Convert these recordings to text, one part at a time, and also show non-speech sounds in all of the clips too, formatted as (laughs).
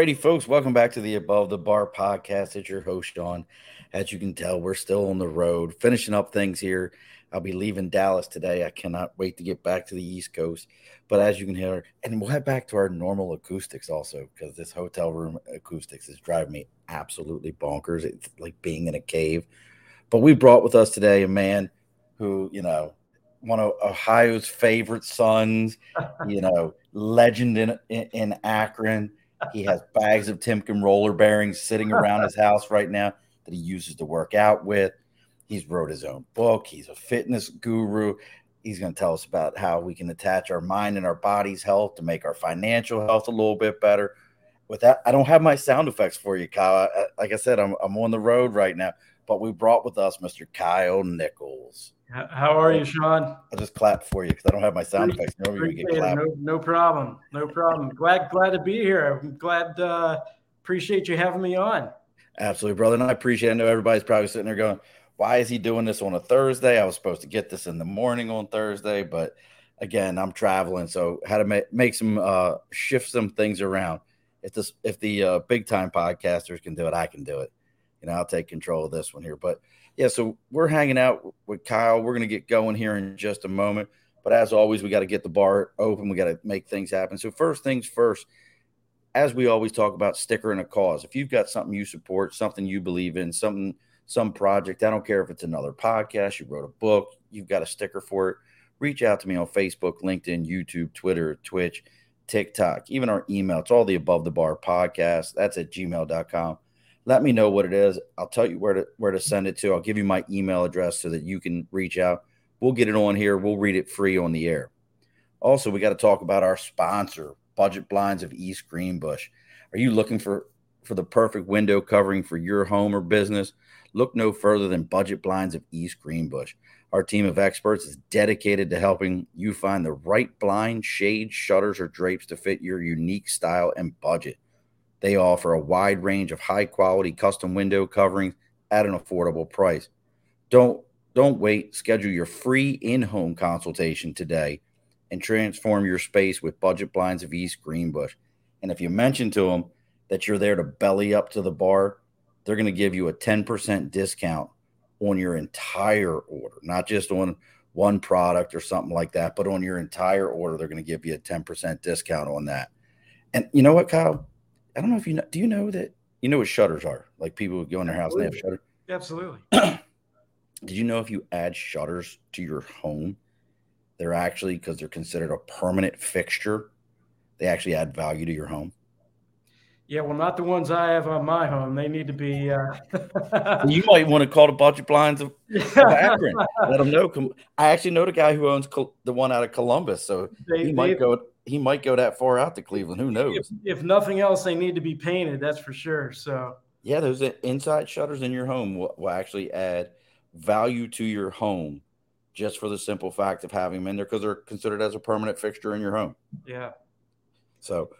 Alrighty, folks, welcome back to the Above the Bar podcast. It's your host, Sean. As you can tell, we're still on the road, finishing up things here. I'll be leaving Dallas today. I cannot wait to get back to the East Coast. But as you can hear, and we'll head back to our normal acoustics also, because this hotel room acoustics is driving me absolutely bonkers. It's like being in a cave. But we brought with us today a man who, you know, one of Ohio's favorite sons, you know, legend in, in, in Akron he has bags of Timken roller bearings sitting around his house right now that he uses to work out with. He's wrote his own book. He's a fitness guru. He's going to tell us about how we can attach our mind and our body's health to make our financial health a little bit better. With that, I don't have my sound effects for you, Kyle. Like I said, I'm, I'm on the road right now, but we brought with us Mr. Kyle Nichols. How are you, Sean? I'll just clap for you because I don't have my sound effects. Normally No, no, problem. No problem. Glad glad to be here. I'm glad. Uh, appreciate you having me on. Absolutely, brother. And I appreciate. I know everybody's probably sitting there going, "Why is he doing this on a Thursday? I was supposed to get this in the morning on Thursday, but again, I'm traveling, so had to make, make some uh, shift some things around. If this, if the uh, big time podcasters can do it, I can do it. You know, I'll take control of this one here, but yeah, so we're hanging out with Kyle. We're going to get going here in just a moment. But as always, we got to get the bar open. We got to make things happen. So, first things first, as we always talk about, sticker and a cause. If you've got something you support, something you believe in, something, some project, I don't care if it's another podcast, you wrote a book, you've got a sticker for it, reach out to me on Facebook, LinkedIn, YouTube, Twitter, Twitch, TikTok, even our email. It's all the above the bar podcast. That's at gmail.com let me know what it is. I'll tell you where to where to send it to. I'll give you my email address so that you can reach out. We'll get it on here. We'll read it free on the air. Also, we got to talk about our sponsor, Budget Blinds of East Greenbush. Are you looking for for the perfect window covering for your home or business? Look no further than Budget Blinds of East Greenbush. Our team of experts is dedicated to helping you find the right blind, shades, shutters, or drapes to fit your unique style and budget. They offer a wide range of high quality custom window coverings at an affordable price. Don't don't wait. Schedule your free in-home consultation today and transform your space with budget blinds of East Greenbush. And if you mention to them that you're there to belly up to the bar, they're going to give you a 10% discount on your entire order, not just on one product or something like that, but on your entire order, they're going to give you a 10% discount on that. And you know what, Kyle? I don't know if you know. Do you know that you know what shutters are? Like people go in their house Absolutely. and they have shutters. Absolutely. (clears throat) Did you know if you add shutters to your home, they're actually because they're considered a permanent fixture, they actually add value to your home. Yeah, well, not the ones I have on my home. They need to be. Uh... (laughs) you might want to (laughs) call the budget blinds of, of Akron. (laughs) Let them know. I actually know the guy who owns the one out of Columbus, so they, he might go he might go that far out to Cleveland. Who knows? If, if, nothing else, they need to be painted. That's for sure. So yeah, those inside shutters in your home will, will actually add value to your home, just for the simple fact of having them in there because they're considered as a permanent fixture in your home. Yeah. So,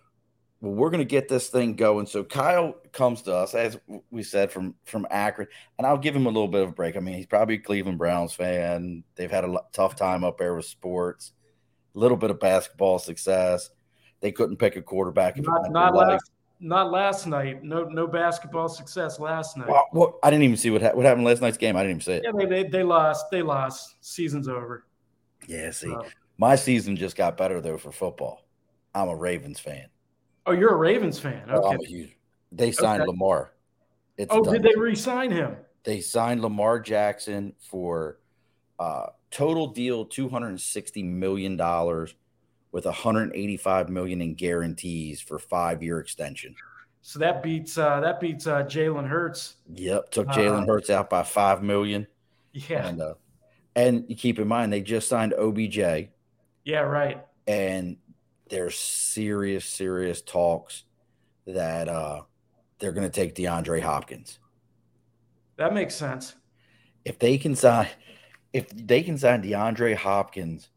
well, we're going to get this thing going. So Kyle comes to us, as we said, from from Akron, and I'll give him a little bit of a break. I mean, he's probably a Cleveland Browns fan. They've had a tough time up there with sports little bit of basketball success. They couldn't pick a quarterback. Not, not last, not last night. No, no basketball success last night. Well, well, I didn't even see what ha- what happened last night's game. I didn't even see it. Yeah, they, they, they lost. They lost. Season's over. Yeah, see, my season just got better though for football. I'm a Ravens fan. Oh, you're a Ravens fan. Oh, okay. Oh, huge, they signed okay. Lamar. It's oh, did they re-sign him? They signed Lamar Jackson for uh, total deal 260 million dollars with 185 million in guarantees for five year extension. So that beats uh, that beats uh, Jalen Hurts. Yep, took Jalen uh, Hurts out by five million. Yeah, and uh, and keep in mind they just signed OBJ. Yeah, right. And there's serious, serious talks that uh, they're going to take DeAndre Hopkins. That makes sense. if they can sign, if they can sign DeAndre Hopkins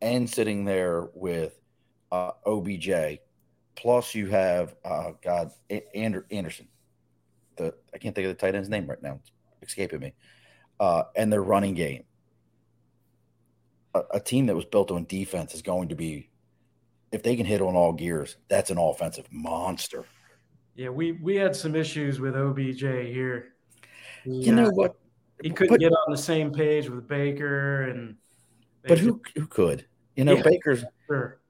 and sitting there with uh, OBJ, plus you have uh, God Andrew Anderson. The I can't think of the tight end's name right now. It's escaping me. Uh, and their running game. A, a team that was built on defense is going to be, if they can hit on all gears, that's an offensive monster. Yeah, we we had some issues with OBJ here. you know what? He couldn't but, get on the same page with Baker and. But who who could? You know, yeah, Baker's. Sure.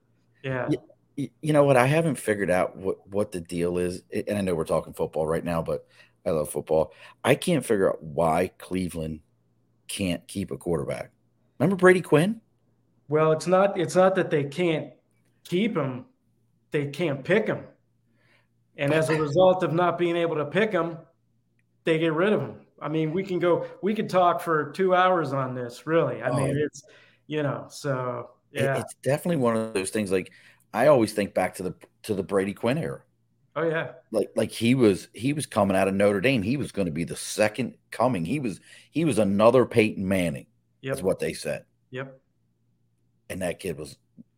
Yeah. You, you know what? I haven't figured out what what the deal is, and I know we're talking football right now, but I love football. I can't figure out why Cleveland can't keep a quarterback. Remember Brady Quinn? Well, it's not it's not that they can't keep him; they can't pick him. And as a result of not being able to pick him, they get rid of him. I mean, we can go, we could talk for two hours on this, really. I oh, mean, it's, you know, so yeah. It's definitely one of those things. Like, I always think back to the, to the Brady Quinn era. Oh yeah. Like like he was he was coming out of Notre Dame. He was going to be the second coming. He was he was another Peyton Manning. Yep. Is what they said. Yep. And that kid was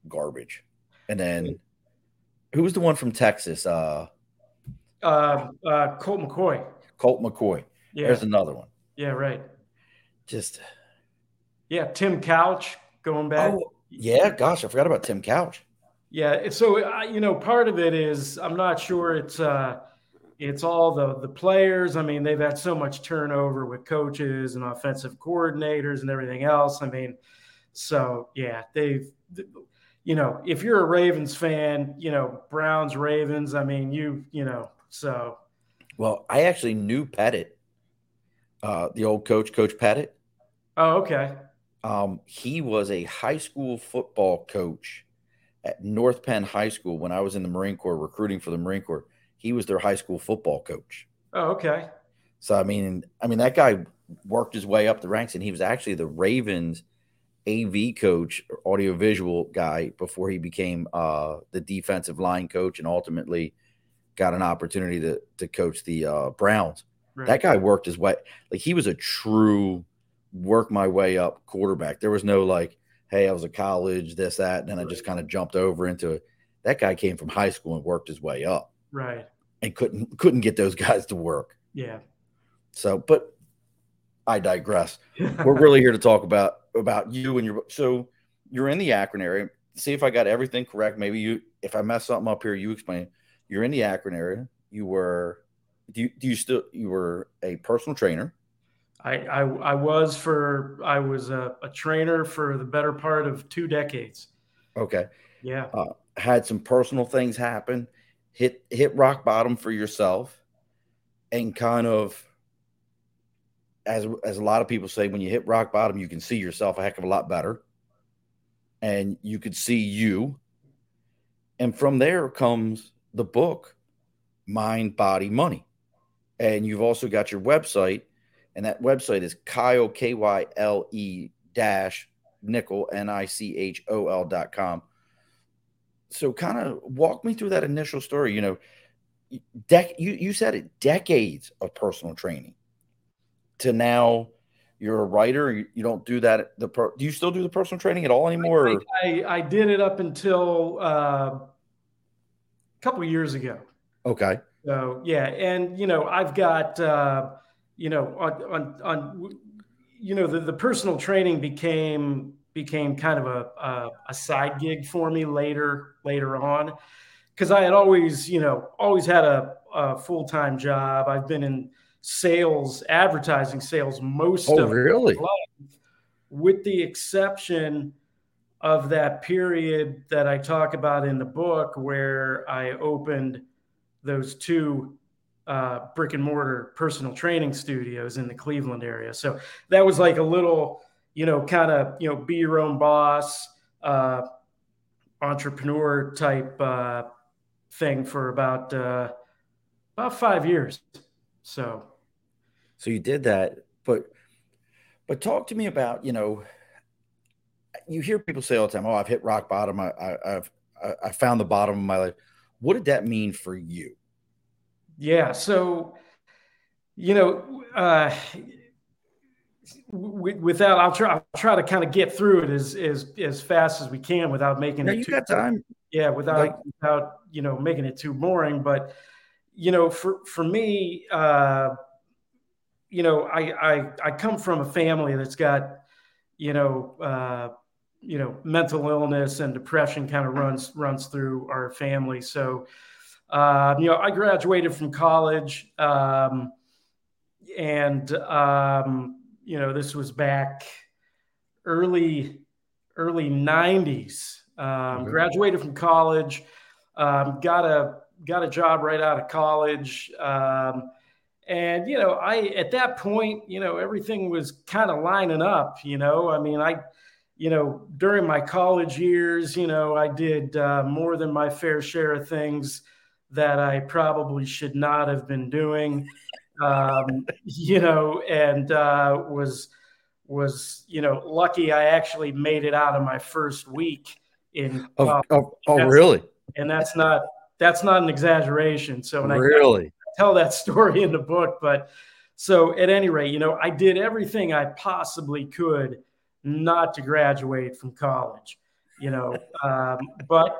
garbage. And then who was the one from Texas? Uh uh, uh, Colt McCoy. Colt McCoy. Yeah. There's another one. Yeah, right. Just. Yeah, Tim Couch going back. Oh, yeah, gosh, I forgot about Tim Couch. Yeah, so uh, you know, part of it is I'm not sure it's uh, it's all the the players. I mean, they've had so much turnover with coaches and offensive coordinators and everything else. I mean, so yeah, they've you know, if you're a Ravens fan, you know, Browns, Ravens, I mean, you, you know, so. Well, I actually knew Pettine, uh, the old coach, Coach Pettine. Oh, okay. Um, he was a high school football coach at North Penn High School when I was in the Marine Corps recruiting for the Marine Corps. He was their high school football coach. Oh, okay. So I mean, I mean that guy worked his way up the ranks, and he was actually the Ravens AV coach, or audiovisual guy, before he became uh, the defensive line coach, and ultimately got an opportunity to to coach the uh, Browns. Right. That guy worked his way like he was a true work my way up quarterback. There was no like, hey, I was a college, this, that, and then right. I just kind of jumped over into it. That guy came from high school and worked his way up. Right. And couldn't couldn't get those (laughs) guys to work. Yeah. So, but I digress. (laughs) We're really here to talk about about you and your so you're in the Akron area. See if I got everything correct. Maybe you if I mess something up here, you explain. You're in the Akron area. You were do you, do you still you were a personal trainer? I, I, I was for I was a, a, trainer for the better part of two decades. Okay. Yeah. Uh, had some personal things happen, hit hit rock bottom for yourself, and kind of as as a lot of people say, when you hit rock bottom, you can see yourself a heck of a lot better, and you could see you. And from there comes the book, Mind, Body, Money, and you've also got your website, and that website is Kyle K Y L E dash Nichol N I C H O L dot com. So, kind of walk me through that initial story. You know, dec- you you said it decades of personal training to now you're a writer you don't do that the pro, do you still do the personal training at all anymore I, I, I did it up until uh, a couple years ago okay so yeah and you know i've got uh, you know on on, on you know the, the personal training became became kind of a, a, a side gig for me later later on because i had always you know always had a, a full-time job i've been in sales, advertising sales most oh, of really? life, with the exception of that period that I talk about in the book where I opened those two uh, brick and mortar personal training studios in the Cleveland area. So that was like a little, you know, kind of, you know, be your own boss, uh, entrepreneur type uh, thing for about uh, about five years. So so you did that, but but talk to me about you know you hear people say all the time, "Oh, I've hit rock bottom. I, I, have I found the bottom of my life." What did that mean for you? Yeah, so you know, uh, without I'll try I'll try to kind of get through it as as as fast as we can without making no, it you too, got time. Yeah, without like, without you know making it too boring. But you know, for for me, uh, you know, I I I come from a family that's got you know uh, you know mental illness and depression kind of runs runs through our family. So uh, you know, I graduated from college. Um, and um, you know this was back early early 90s um, graduated from college um, got a got a job right out of college um, and you know i at that point you know everything was kind of lining up you know i mean i you know during my college years you know i did uh, more than my fair share of things that i probably should not have been doing um, (laughs) you know, and uh, was was you know lucky I actually made it out of my first week in. Oh, oh, oh really? And that's not that's not an exaggeration. So when really I tell that (laughs) story in the book, but so at any rate, you know, I did everything I possibly could not to graduate from college. You know, um, but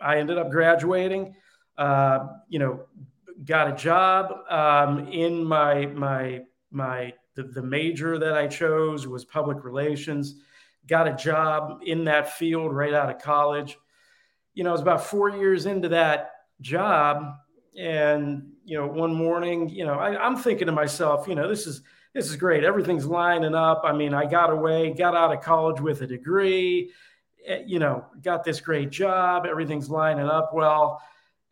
I ended up graduating. Uh, you know, got a job um, in my my my the, the major that I chose was public relations. Got a job in that field right out of college. You know, I was about four years into that job, and you know, one morning, you know, I, I'm thinking to myself, you know, this is this is great. Everything's lining up. I mean, I got away, got out of college with a degree, eh, you know, got this great job. Everything's lining up well.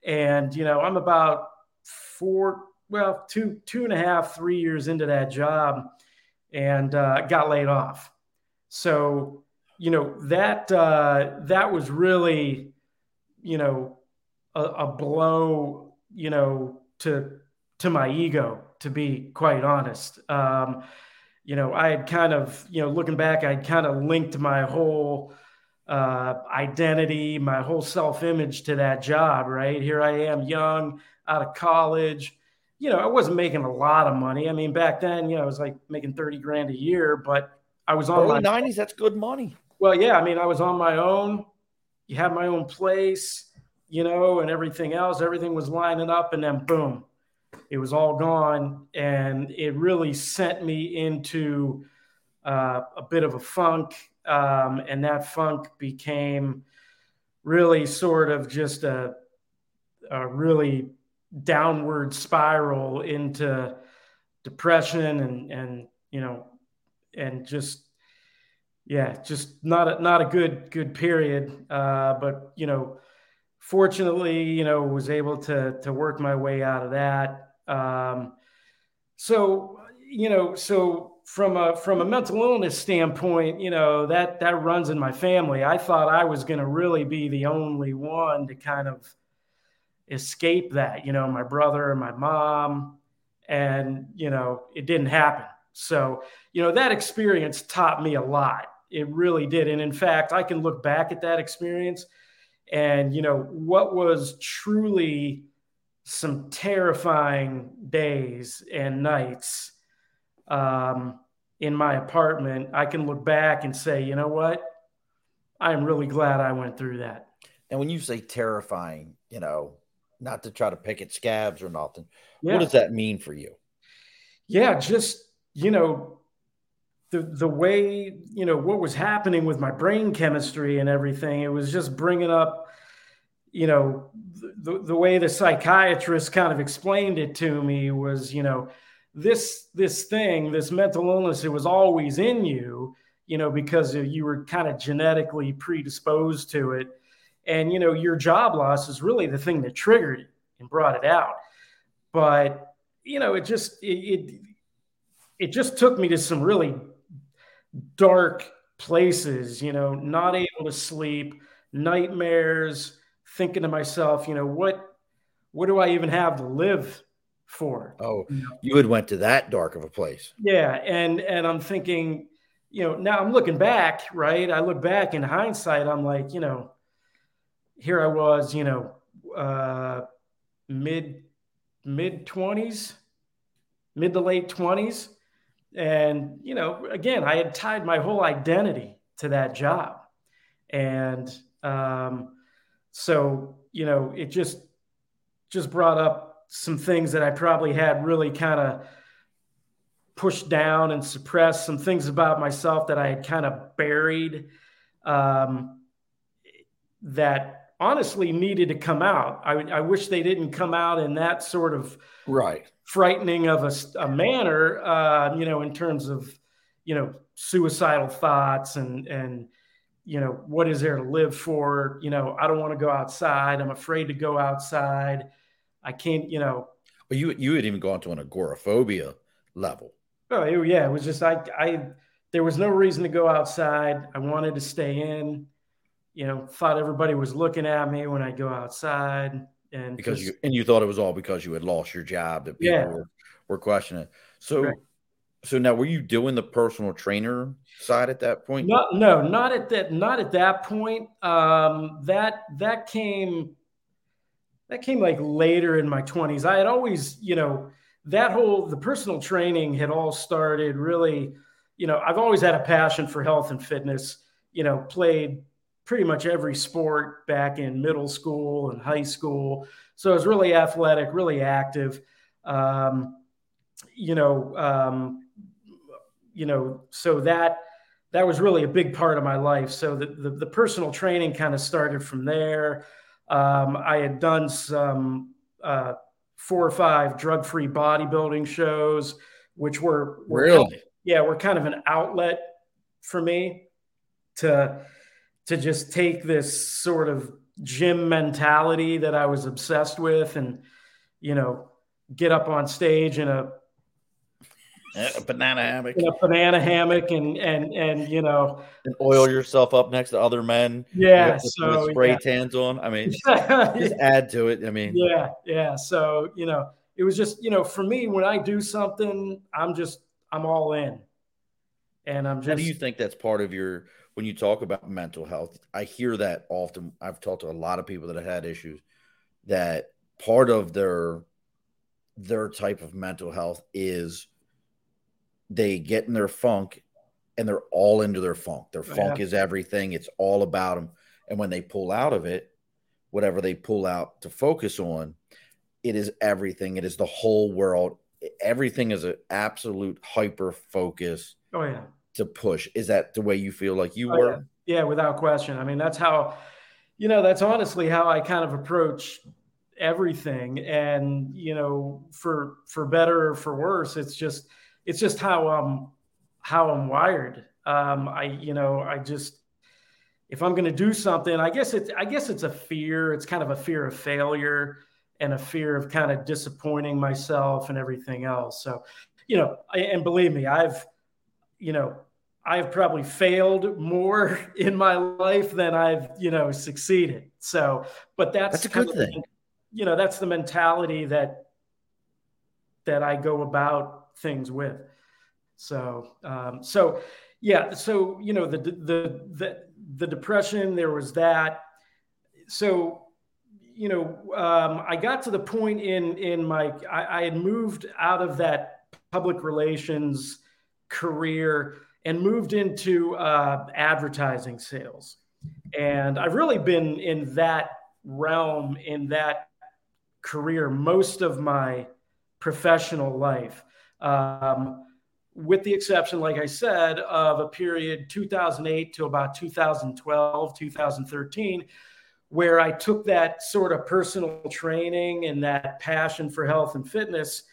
And, you know, I'm about four, well, two, two and a half, three years into that job and uh, got laid off. So, you know, that, uh, that was really, you know, a, a blow, you know, to, to my ego, to be quite honest. Um, you know, I had kind of, you know, looking back, I'd kind of linked my whole uh, identity, my whole self image to that job, right? Here I am, young, out of college. You know, I wasn't making a lot of money. I mean, back then, you know, I was like making 30 grand a year, but I was on Early my 90s. That's good money. Well, yeah. I mean, I was on my own. You had my own place, you know, and everything else. Everything was lining up, and then boom, it was all gone. And it really sent me into uh, a bit of a funk. Um, and that funk became really sort of just a, a really downward spiral into depression and and you know and just yeah just not a not a good good period uh, but you know fortunately you know was able to to work my way out of that um, so you know so from a from a mental illness standpoint you know that that runs in my family i thought i was going to really be the only one to kind of escape that, you know, my brother and my mom. And, you know, it didn't happen. So, you know, that experience taught me a lot. It really did. And in fact, I can look back at that experience and, you know, what was truly some terrifying days and nights um, in my apartment, I can look back and say, you know what? I'm really glad I went through that. And when you say terrifying, you know, not to try to pick at scabs or nothing. Yeah. What does that mean for you? Yeah, just you know, the the way you know what was happening with my brain chemistry and everything. It was just bringing up, you know, the the way the psychiatrist kind of explained it to me was, you know, this this thing, this mental illness, it was always in you, you know, because you were kind of genetically predisposed to it and, you know, your job loss is really the thing that triggered it and brought it out. But, you know, it just, it, it, it just took me to some really dark places, you know, not able to sleep, nightmares, thinking to myself, you know, what, what do I even have to live for? Oh, you had went to that dark of a place. Yeah. And, and I'm thinking, you know, now I'm looking back, right? I look back in hindsight, I'm like, you know, here I was, you know, uh, mid mid twenties, mid to late twenties, and you know, again, I had tied my whole identity to that job, and um, so you know, it just just brought up some things that I probably had really kind of pushed down and suppressed some things about myself that I had kind of buried um, that honestly needed to come out. I, I, wish they didn't come out in that sort of right frightening of a, a manner, uh, you know, in terms of, you know, suicidal thoughts and, and, you know, what is there to live for? You know, I don't want to go outside. I'm afraid to go outside. I can't, you know. Well, you, you had even gone to an agoraphobia level. Oh yeah. It was just, I, I, there was no reason to go outside. I wanted to stay in, you know, thought everybody was looking at me when I go outside and because just, you and you thought it was all because you had lost your job that people yeah. were, were questioning. So right. So now were you doing the personal trainer side at that point? No, no, not at that not at that point. Um that that came that came like later in my 20s. I had always, you know, that whole the personal training had all started really, you know, I've always had a passion for health and fitness, you know, played pretty much every sport back in middle school and high school. So I was really athletic, really active. Um, you know, um, you know, so that that was really a big part of my life. So the the, the personal training kind of started from there. Um, I had done some uh, four or five drug-free bodybuilding shows, which were, were really kind of, yeah, were kind of an outlet for me to to just take this sort of gym mentality that I was obsessed with and, you know, get up on stage in a, a banana hammock, in a banana hammock and, and, and, you know, and oil yourself up next to other men. Yeah. So, spray yeah. tans on. I mean, (laughs) just add to it. I mean, yeah. Yeah. So, you know, it was just, you know, for me, when I do something, I'm just, I'm all in. And I'm just. How do you think that's part of your, when you talk about mental health, I hear that often. I've talked to a lot of people that have had issues that part of their their type of mental health is they get in their funk and they're all into their funk. Their funk is everything. It's all about them. And when they pull out of it, whatever they pull out to focus on, it is everything. It is the whole world. Everything is an absolute hyper focus. Oh yeah to push. Is that the way you feel like you oh, were? Yeah. yeah, without question. I mean, that's how, you know, that's honestly how I kind of approach everything. And, you know, for for better or for worse, it's just it's just how I'm how I'm wired. Um, I, you know, I just if I'm going to do something, I guess it's I guess it's a fear. It's kind of a fear of failure and a fear of kind of disappointing myself and everything else. So, you know, I, and believe me, I've you know, I've probably failed more (laughs) in my life than I've, you know, succeeded. So, but that's, that's a good thing. You know, that's the mentality that that I go about things with. So, um, so yeah, so you know, the the the the depression, there was that. So, you know, um, I got to the point in in my I, I had moved out of that public relations career and moved into uh, advertising sales. And I've really been in that realm, in that career, most of my professional life, um, with the exception, like I said, of a period 2008 to about 2012, 2013, where I took that sort of personal training and that passion for health and fitness,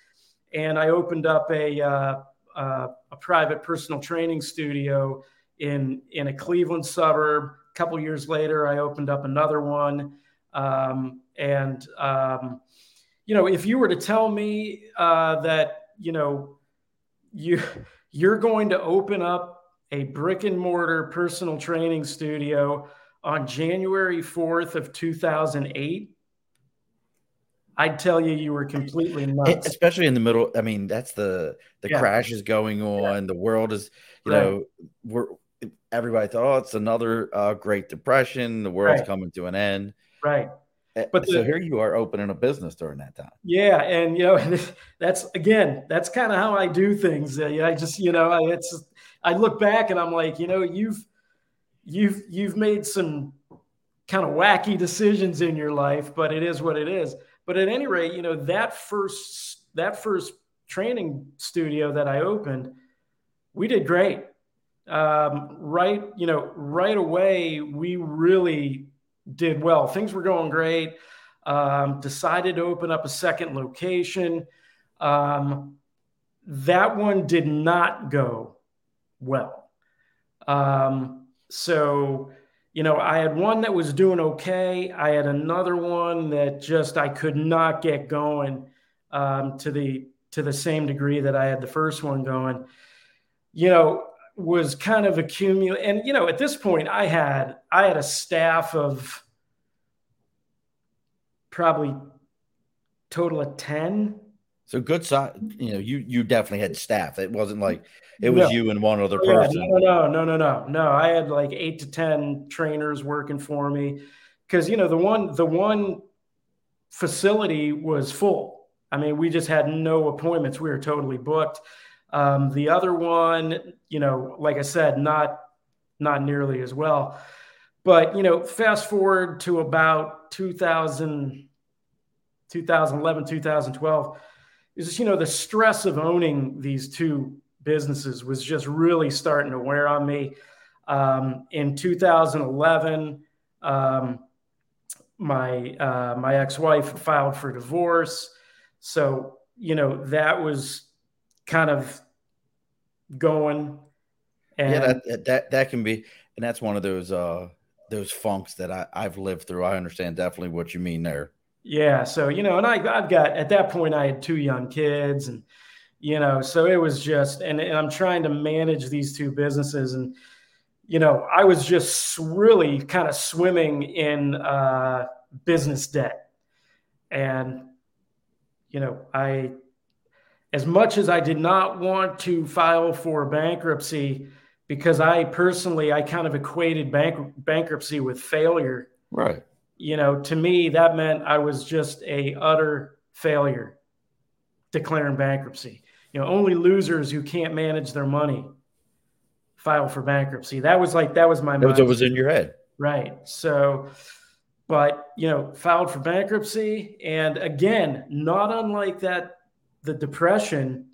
and I opened up a uh, uh, a private personal training studio in in a Cleveland suburb. A couple years later, I opened up another one, um, and um, you know, if you were to tell me uh, that you know you you're going to open up a brick and mortar personal training studio on January 4th of 2008 I'd tell you you were completely nuts. Especially in the middle. I mean, that's the the yeah. crash is going on. Yeah. The world is, you right. know, we're everybody thought, oh, it's another uh, Great Depression. The world's right. coming to an end. Right. Eh, but the, so here you are opening a business during that time. Yeah, and you know (laughs) that's again that's kind of how I do things. I just you know it's I look back and I'm like you know you've you've you've made some kind of wacky decisions in your life, but it is what it is. But at any rate, you know that first that first training studio that I opened, we did great. Um, right, you know, right away we really did well. Things were going great. Um, decided to open up a second location. Um, that one did not go well. Um, so, you know, I had one that was doing okay. I had another one that just I could not get going um, to the to the same degree that I had the first one going. You know, was kind of accumulate and you know at this point i had i had a staff of probably total of 10 so good size you know you you definitely had staff. It wasn't like it was no. you and one other oh, person. No no no no no. No i had like 8 to 10 trainers working for me cuz you know the one the one facility was full. I mean we just had no appointments. We were totally booked um, the other one, you know, like I said, not not nearly as well. But you know, fast forward to about 2000, 2011, 2012, is you know the stress of owning these two businesses was just really starting to wear on me. Um, in 2011, um, my uh, my ex-wife filed for divorce, so you know that was kind of going. And yeah, that, that that can be, and that's one of those uh those funks that I, I've lived through. I understand definitely what you mean there. Yeah. So, you know, and I, I've got at that point, I had two young kids and, you know, so it was just, and, and I'm trying to manage these two businesses. And, you know, I was just really kind of swimming in uh, business debt. And, you know, I as much as I did not want to file for bankruptcy because I personally I kind of equated bank, bankruptcy with failure. Right. You know, to me that meant I was just a utter failure declaring bankruptcy. You know, only losers who can't manage their money file for bankruptcy. That was like that was my. That was in your head. Right. So but you know, filed for bankruptcy and again, not unlike that the depression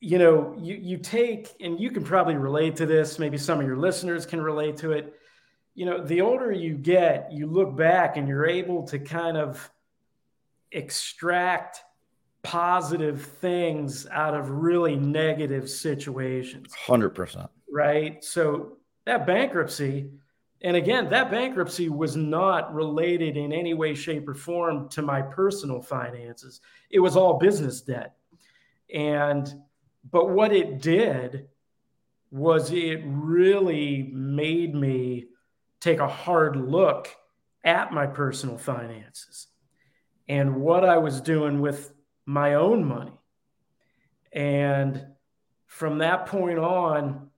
you know you, you take and you can probably relate to this maybe some of your listeners can relate to it. You know the older you get you look back and you're able to kind of extract positive things out of really negative situations. 100% right? So that bankruptcy and again, that bankruptcy was not related in any way, shape, or form to my personal finances. It was all business debt. And, but what it did was it really made me take a hard look at my personal finances and what I was doing with my own money. And from that point on,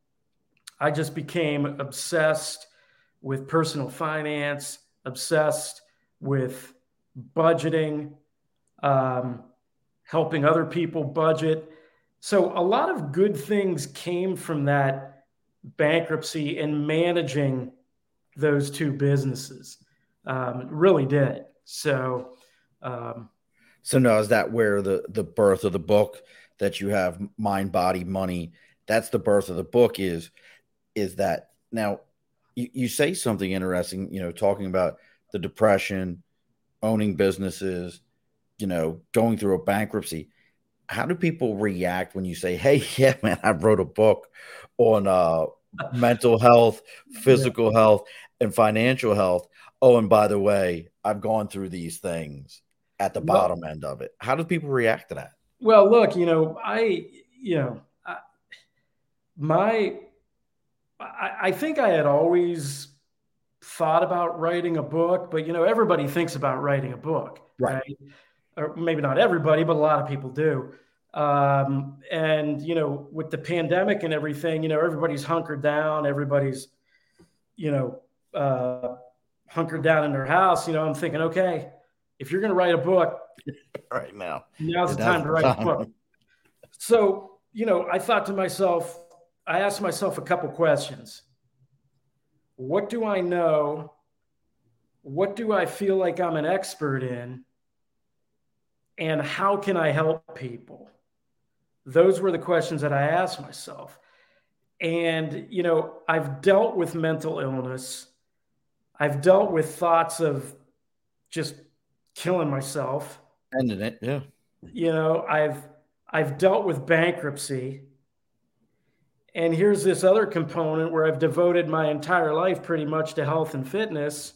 I just became obsessed with personal finance, obsessed with budgeting, um, helping other people budget. So, a lot of good things came from that bankruptcy and managing those two businesses. Um, really did. So, um, so now is that where the the birth of the book that you have mind, body, money? That's the birth of the book. Is is that now? You, you say something interesting, you know, talking about the depression, owning businesses, you know, going through a bankruptcy. How do people react when you say, "Hey, (laughs) yeah, man, I wrote a book on uh, (laughs) mental health, physical yeah. health, and financial health. Oh, and by the way, I've gone through these things at the bottom well, end of it." How do people react to that? Well, look, you know, I, you know, I, my I, I think I had always thought about writing a book, but you know, everybody thinks about writing a book, right? right? Or maybe not everybody, but a lot of people do. Um, and you know, with the pandemic and everything, you know, everybody's hunkered down, everybody's, you know, uh, hunkered down in their house, you know, I'm thinking, okay, if you're going to write a book (laughs) right now, now's the time to write a book. (laughs) So, you know, I thought to myself, I asked myself a couple questions. What do I know? What do I feel like I'm an expert in? And how can I help people? Those were the questions that I asked myself. And, you know, I've dealt with mental illness. I've dealt with thoughts of just killing myself. Ending it, yeah. You know, I've I've dealt with bankruptcy. And here's this other component where I've devoted my entire life pretty much to health and fitness.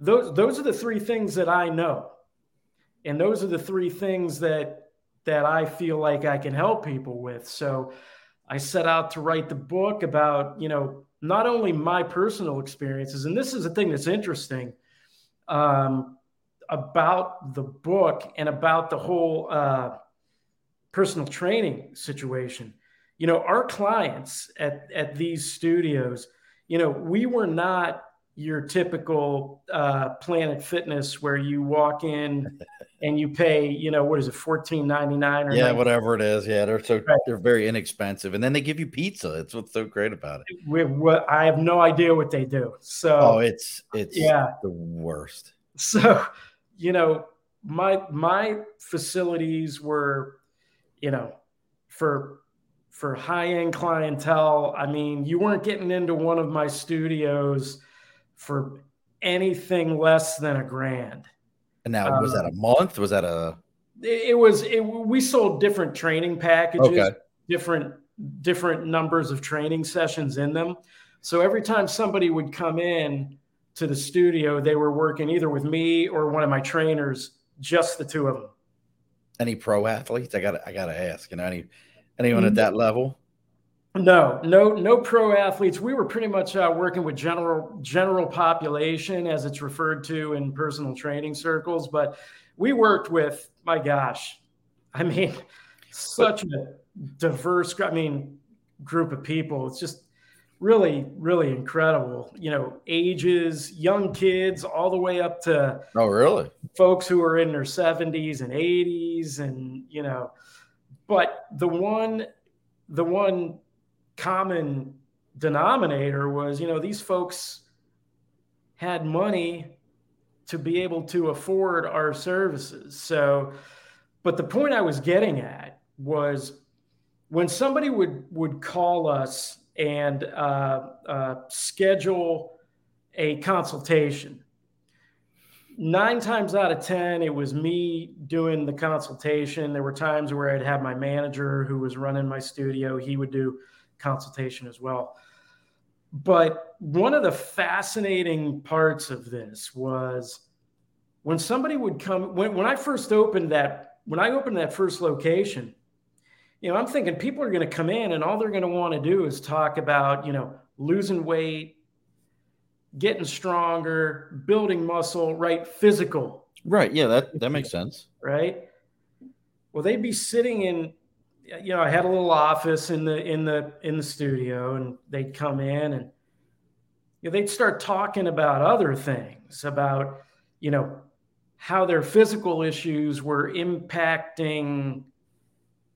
Those those are the three things that I know. And those are the three things that that I feel like I can help people with. So I set out to write the book about, you know, not only my personal experiences, and this is a thing that's interesting um, about the book and about the whole uh, personal training situation. You know, our clients at, at these studios, you know, we were not your typical uh, Planet Fitness where you walk in (laughs) and you pay, you know, what is it, fourteen ninety nine or yeah, 90. whatever it is. Yeah, they're so right. they're very inexpensive, and then they give you pizza. That's what's so great about it. We, what I have no idea what they do. So oh, it's it's yeah the worst. So you know, my my facilities were, you know, for for high end clientele. I mean, you weren't getting into one of my studios for anything less than a grand. And now, was that a um, month? Was that a? It, was. It, we sold different training packages, okay. different different numbers of training sessions in them. So every time somebody would come in to the studio, they were working either with me or one of my trainers, just the two of them. Any pro athletes? I got. I got to ask. You know, any anyone at that level? No, no, no pro athletes. We were pretty much uh, working with general general population, as it's referred to in personal training circles. But we worked with, my gosh, I mean, such a diverse. I mean, group of people. It's just really, really incredible. You know, ages, young kids, all the way up to oh, really, folks who are in their seventies and eighties, and you know, but the one, the one common denominator was, you know, these folks had money to be able to afford our services. So, but the point I was getting at was when somebody would would call us and uh, uh, schedule a consultation. Nine times out of 10, it was me doing the consultation. There were times where I'd have my manager who was running my studio, he would do consultation as well. But one of the fascinating parts of this was when somebody would come, when, when I first opened that, when I opened that first location, you know, I'm thinking people are going to come in and all they're going to want to do is talk about, you know, losing weight, getting stronger, building muscle, right? Physical. Right. Yeah, that that makes sense. Right. Well, they'd be sitting in you know, I had a little office in the in the in the studio, and they'd come in and you know, they'd start talking about other things, about you know how their physical issues were impacting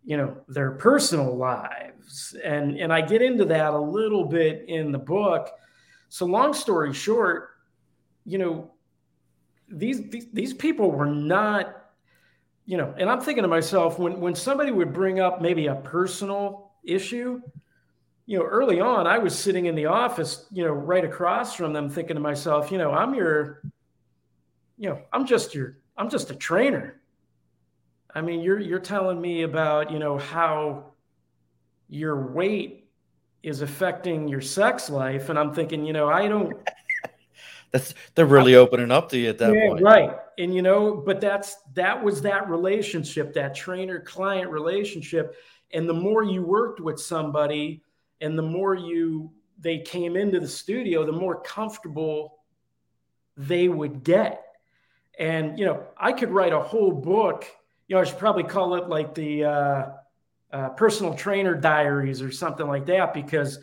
you know their personal lives, and and I get into that a little bit in the book. So long story short, you know, these these, people were not you know, and I'm thinking to myself when when somebody would bring up maybe a personal issue, you know, early on I was sitting in the office, you know, right across from them thinking to myself, you know, I'm your you know, I'm just your I'm just a trainer. I mean, you're you're telling me about, you know, how your weight is affecting your sex life and I'm thinking, you know, I don't (laughs) that's they're really opening up to you at that yeah, point. Right. And you know, but that's that was that relationship, that trainer client relationship. And the more you worked with somebody and the more you they came into the studio, the more comfortable they would get. And you know, I could write a whole book. You know, I should probably call it like the uh, uh, personal trainer diaries or something like that because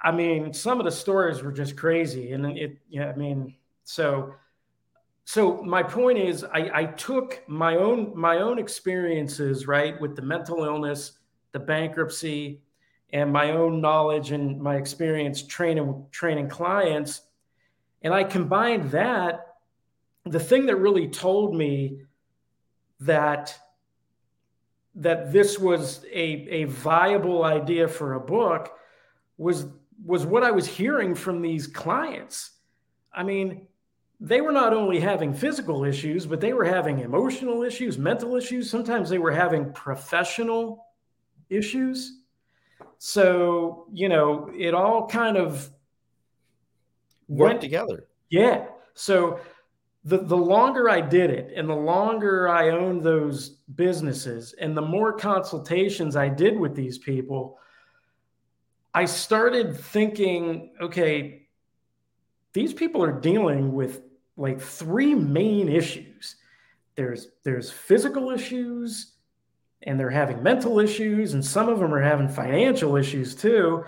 I mean, some of the stories were just crazy, and it, yeah, I mean, So, so my point is, I, I took my own my own experiences, right, with the mental illness, the bankruptcy, and my own knowledge and my experience training training clients, and I combined that. The thing that really told me that that this was a, a viable idea for a book was was what I was hearing from these clients. I mean, they were not only having physical issues, but they were having emotional issues, mental issues. Sometimes they were having professional issues. So, you know, it all kind of worked went together. Yeah. So the, the longer I did it and the longer I owned those businesses and the more consultations I did with these people, I started thinking, okay, these people are dealing with like three main issues. There's there's physical issues and they're having mental issues and some of them are having financial issues too.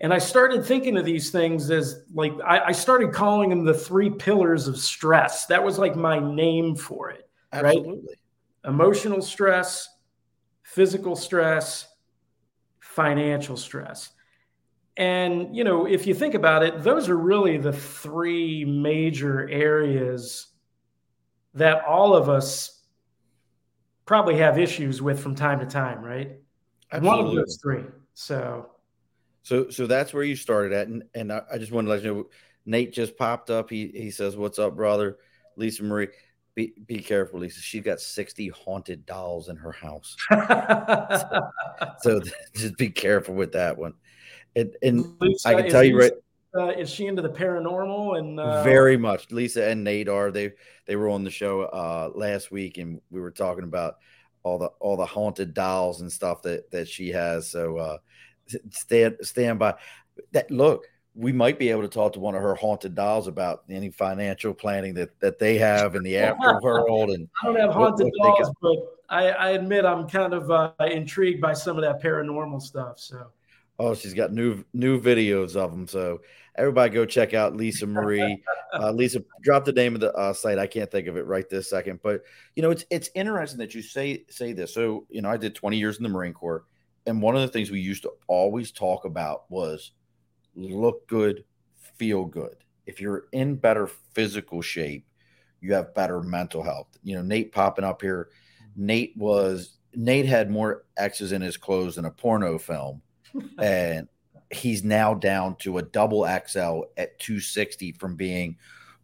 And I started thinking of these things as like I, I started calling them the three pillars of stress. That was like my name for it. Absolutely. Right? Emotional stress, physical stress, financial stress. And, you know, if you think about it, those are really the three major areas that all of us probably have issues with from time to time, right? Absolutely. One of those three. So, so, so that's where you started at. And, and I, I just want to let you know, Nate just popped up. He, he says, What's up, brother? Lisa Marie. Be, be careful, Lisa. She's got 60 haunted dolls in her house. (laughs) so, (laughs) so just be careful with that one. And, and Lisa, I can tell you right. Uh, is she into the paranormal and uh... very much? Lisa and Nate are. They they were on the show uh, last week, and we were talking about all the all the haunted dolls and stuff that that she has. So uh, stand stand by. That look, we might be able to talk to one of her haunted dolls about any financial planning that that they have in the (laughs) afterworld. And I don't have haunted what, what dolls, but I, I, admit I'm kind of uh, intrigued by some of that paranormal stuff. So. Oh, she's got new new videos of them. So everybody go check out Lisa Marie. (laughs) Uh, Lisa, drop the name of the uh, site. I can't think of it right this second, but you know it's it's interesting that you say say this. So you know I did 20 years in the Marine Corps, and one of the things we used to always talk about was look good, feel good. If you're in better physical shape, you have better mental health. You know, Nate popping up here. Nate was Nate had more X's in his clothes than a porno film (laughs) and he's now down to a double XL at 260 from being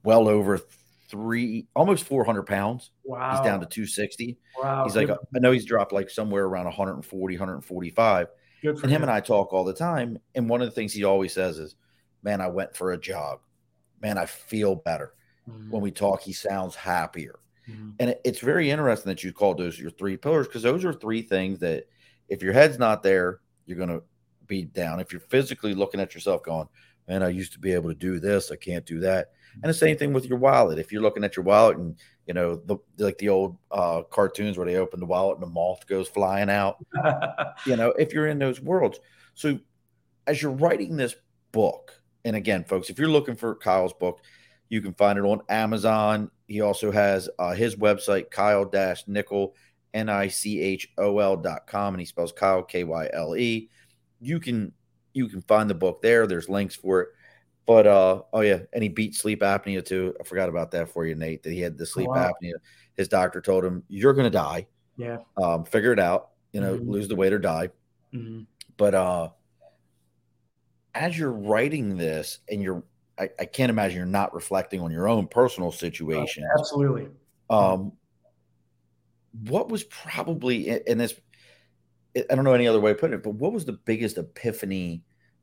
well over three, almost 400 pounds. Wow. He's down to 260. Wow. He's like, I know he's dropped like somewhere around 140, 145. and him, him and I talk all the time. And one of the things he always says is, man, I went for a jog. Man, I feel better. Mm-hmm. When we talk, he sounds happier. Mm-hmm. And it, it's very interesting that you called those your three pillars because those are three things that if your head's not there, you're going to be down. If you're physically looking at yourself going, man, I used to be able to do this, I can't do that. And the same thing with your wallet. If you're looking at your wallet and you know the like the old uh, cartoons where they open the wallet and the moth goes flying out, (laughs) you know, if you're in those worlds. So as you're writing this book, and again, folks, if you're looking for Kyle's book, you can find it on Amazon. He also has uh, his website, Kyle Nichol, N I C H O L dot com, and he spells Kyle K Y L E you can you can find the book there. There's links for it. But uh oh yeah, and he beat sleep apnea too. I forgot about that for you, Nate. That he had the sleep wow. apnea. His doctor told him, You're gonna die. Yeah. Um, figure it out, you know, mm-hmm. lose the weight or die. Mm-hmm. But uh as you're writing this and you're I, I, can't imagine you're not reflecting on your own personal situation. Oh, absolutely. Um what was probably in this I don't know any other way to put it, but what was the biggest epiphany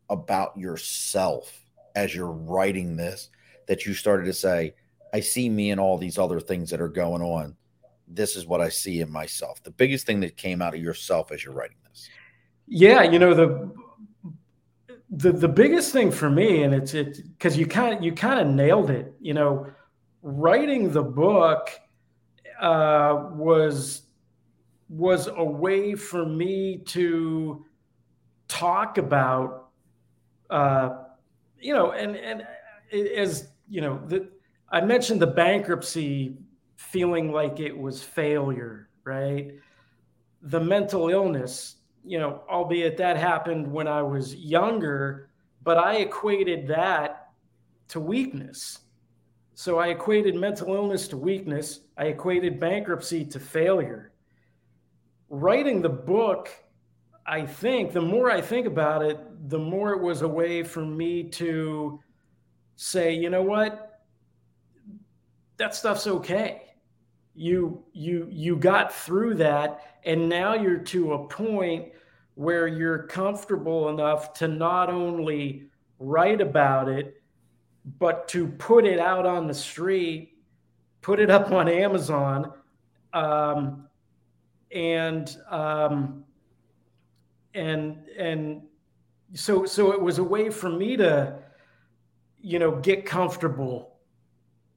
about yourself as you're writing this that you started to say, I see me and all these other things that are going on. This is what I see in myself. The biggest thing that came out of yourself as you're writing this. Yeah, you know the the the biggest thing for me, and it's it because you kind of you kind of nailed it. You know, writing the book uh, was was a way for me to talk about, uh, you know, and and uh, as you know, the, I mentioned the bankruptcy feeling like it was failure, right? The mental illness, you know, albeit that happened when I was younger, but I equated that to weakness. So I equated mental illness to weakness. I equated bankruptcy to failure. Writing the book, I think, the more I think about it, the more it was a way for me to say, you know what? That stuff's okay. You you you got through that and now you're to a point where you're comfortable enough to not only write about it but to put it out on the street, put it up on Amazon, um, and um, and and so so it was a way for me to, you know, get comfortable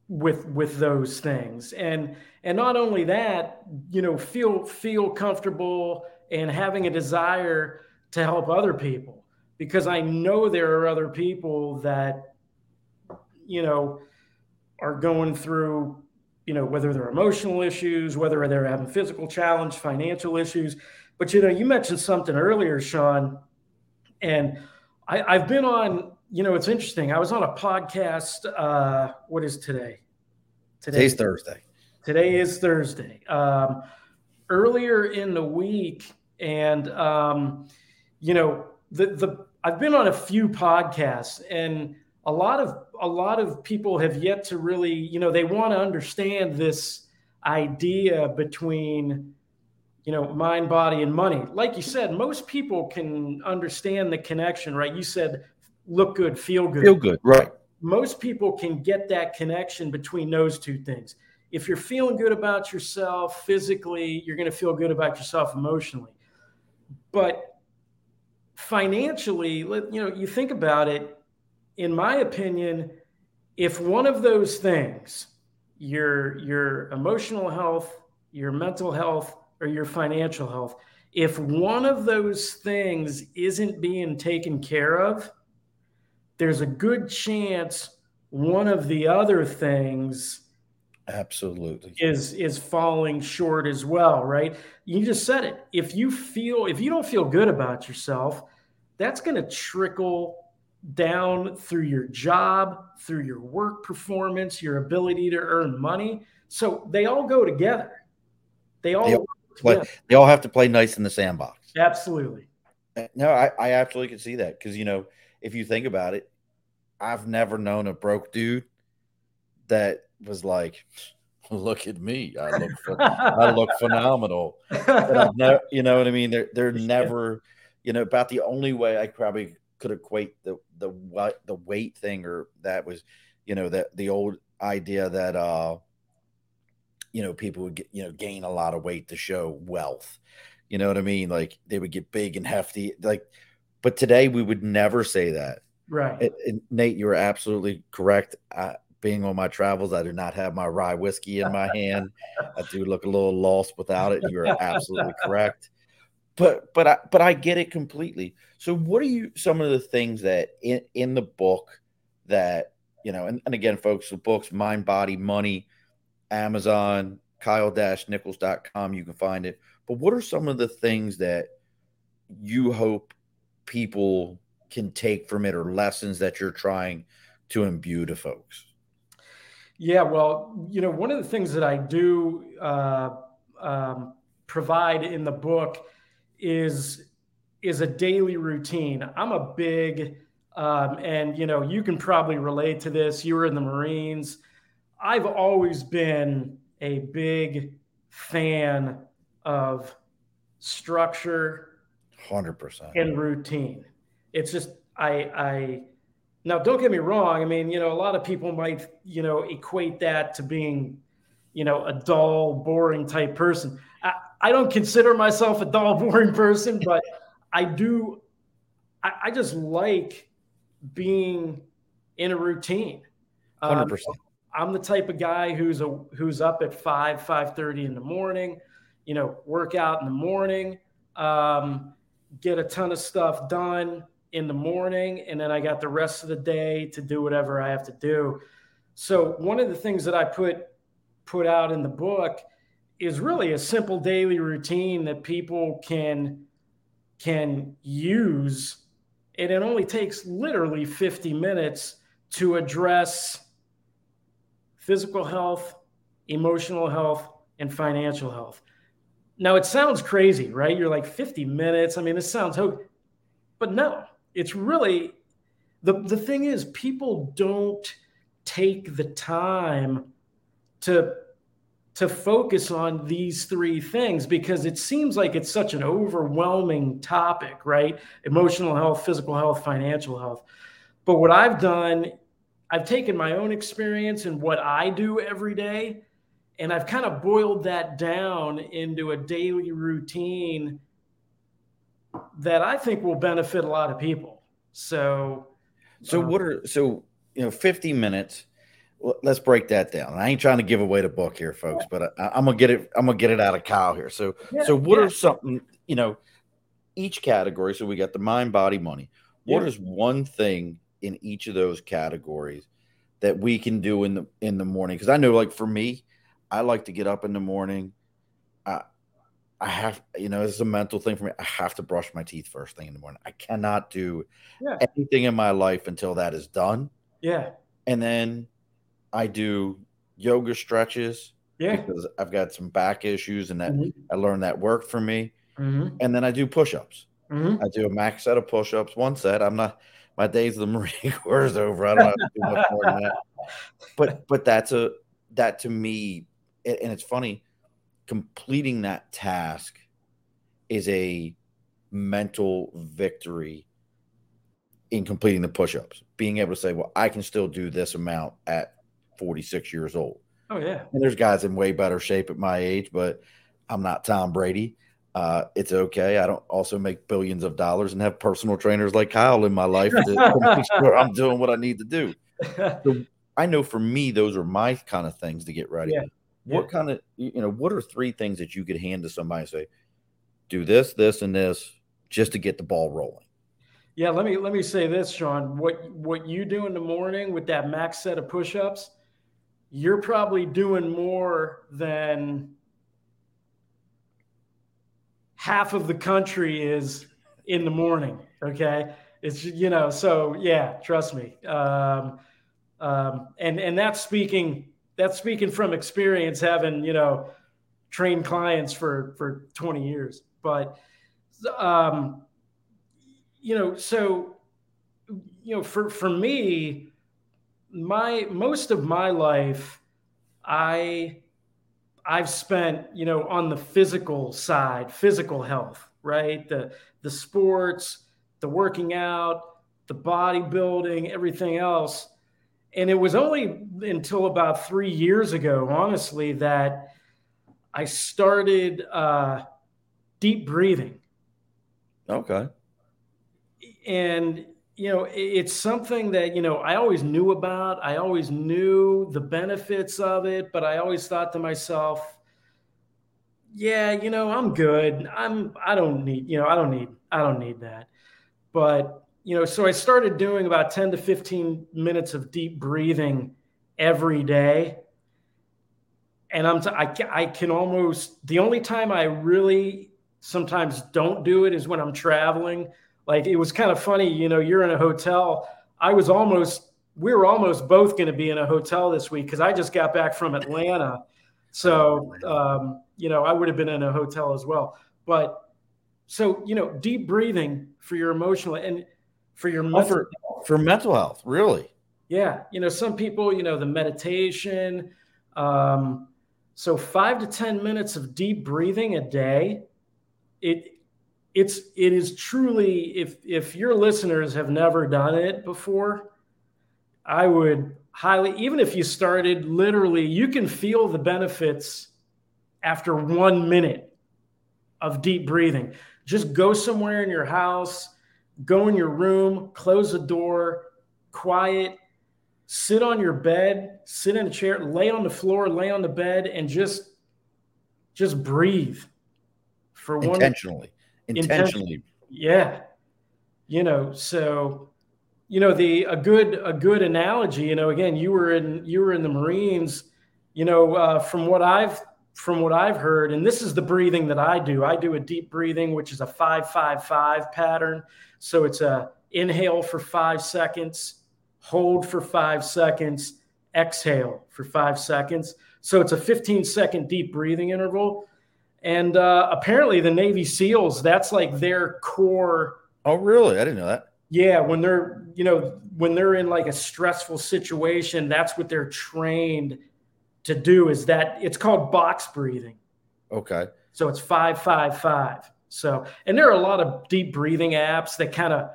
with with those things, and and not only that, you know, feel feel comfortable and having a desire to help other people because I know there are other people that you know, are going through, you know, whether they're emotional issues, whether they're having physical challenge, financial issues. But you know, you mentioned something earlier, Sean, and I, have been on. You know, it's interesting. I was on a podcast. Uh, what is today? Today, Today's Thursday. Today is Thursday. Um, earlier in the week, and um, you know, the the I've been on a few podcasts, and a lot of a lot of people have yet to really, you know, they want to understand this idea between you know mind body and money. Like you said most people can understand the connection right? You said look good feel good. Feel good right. Most people can get that connection between those two things. If you're feeling good about yourself physically you're going to feel good about yourself emotionally. But financially you know you think about it in my opinion, if one of those things, your your emotional health, your mental health, or your financial health, if one of those things isn't being taken care of, there's a good chance one of the other things absolutely is is falling short as well right you just said it if you feel if you don't feel good about yourself that's going to trickle down through your job, through your work performance, your ability to earn money. So they all go together. They all, they all, play, they all have to play nice in the sandbox. Absolutely. No, I, I absolutely can see that because you know, if you think about it, I've never known a broke dude that was like, "Look at me, I look, I look (laughs) phenomenal." Never, you know what I mean? They're they're never, you know, about the only way I probably could equate the the what the weight thing or that was you know that the old idea that uh you know people would get you know gain a lot of weight to show wealth. You know what i mean? Like they would get big and hefty like but today we would never say that. Right. It, it, nate you are absolutely correct. I, being on my travels i do not have my rye whiskey in my hand. I do look a little lost without it. You are absolutely correct. But but I but I get it completely. So what are you some of the things that in in the book that you know and, and again folks the books mind body money Amazon Kyle-Nichols.com you can find it. But what are some of the things that you hope people can take from it or lessons that you're trying to imbue to folks? Yeah, well, you know, one of the things that I do uh, um, provide in the book is is a daily routine. I'm a big um, and you know you can probably relate to this. You were in the Marines. I've always been a big fan of structure, hundred percent, and routine. It's just I I now don't get me wrong. I mean you know a lot of people might you know equate that to being you know a dull, boring type person. I don't consider myself a dull, (laughs) boring person, but I do. I, I just like being in a routine. Um, Hundred percent. I'm the type of guy who's a who's up at five five thirty in the morning. You know, work out in the morning, um, get a ton of stuff done in the morning, and then I got the rest of the day to do whatever I have to do. So one of the things that I put put out in the book is really a simple daily routine that people can can use and it only takes literally 50 minutes to address physical health, emotional health, and financial health. Now it sounds crazy, right? You're like 50 minutes. I mean, this sounds ho- but no, it's really the the thing is people don't take the time to to focus on these three things because it seems like it's such an overwhelming topic, right? Emotional health, physical health, financial health. But what I've done, I've taken my own experience and what I do every day, and I've kind of boiled that down into a daily routine that I think will benefit a lot of people. So, so um, what are so you know 50 minutes let's break that down. I ain't trying to give away the book here, folks, but I, am gonna get it. I'm gonna get it out of Kyle here. So, yeah, so what yeah. are something you know? Each category. So we got the mind, body, money. What yeah. is one thing in each of those categories that we can do in the in the morning? Because I know, like for me, I like to get up in the morning. I I have, you know, it's a mental thing for me. I have to brush my teeth first thing in the morning. I cannot do anything in my life until that is done. Yeah. And then I do yoga stretches. Yeah. Because I've got some back issues and that mm-hmm. I learned that worked for me. Mm-hmm. And then I do push ups. Mm-hmm. I do a max set of push ups, one set. I'm not, my days of the Marine (laughs) Corps is over. I don't have to do much more than that. But, but that's a, that to me, and it's funny, completing that task is a mental victory in completing the push-ups being able to say well i can still do this amount at 46 years old. Oh yeah. And there's guys in way better shape at my age, but I'm not Tom Brady. Uh, it's okay. I don't also make billions of dollars and have personal trainers like Kyle in my life to (laughs) make sure I'm doing what I need to do. So (laughs) I know for me, those are my kind of things to get ready. Yeah. What yeah. kind of you know? What are three things that you could hand to somebody and say, "Do this, this, and this," just to get the ball rolling? Yeah, let me let me say this, Sean. What what you do in the morning with that max set of push-ups, you're probably doing more than half of the country is in the morning. Okay. It's, you know, so yeah, trust me. Um, um, and, and that's speaking, that's speaking from experience, having, you know, trained clients for, for 20 years, but, um, you know, so, you know, for, for me, my most of my life, I I've spent, you know, on the physical side, physical health, right? The the sports, the working out, the bodybuilding, everything else. And it was only until about three years ago, honestly, that I started uh, deep breathing. Okay. And you know, it's something that, you know, I always knew about. I always knew the benefits of it, but I always thought to myself, yeah, you know, I'm good. I'm I don't need, you know, I don't need I don't need that. But, you know, so I started doing about 10 to 15 minutes of deep breathing every day. And I'm t- I, I can almost the only time I really sometimes don't do it is when I'm traveling like it was kind of funny, you know, you're in a hotel. I was almost, we were almost both going to be in a hotel this week because I just got back from Atlanta. So, um, you know, I would have been in a hotel as well. But so, you know, deep breathing for your emotional and for your mental, for, for mental health, really. Yeah. You know, some people, you know, the meditation. Um, so five to 10 minutes of deep breathing a day, it it's it is truly if if your listeners have never done it before i would highly even if you started literally you can feel the benefits after one minute of deep breathing. Just go somewhere in your house go in your room close the door quiet sit on your bed sit in a chair lay on the floor lay on the bed and just just breathe for one intentionally intentionally. Yeah. You know, so you know the a good a good analogy you know again you were in you were in the marines you know uh, from what i've from what i've heard and this is the breathing that i do i do a deep breathing which is a 555 pattern so it's a inhale for five seconds hold for five seconds exhale for five seconds so it's a 15 second deep breathing interval and uh, apparently the navy seals that's like their core oh really i didn't know that yeah, when they're, you know, when they're in like a stressful situation, that's what they're trained to do is that it's called box breathing. Okay. So it's 555. So, and there are a lot of deep breathing apps that kind of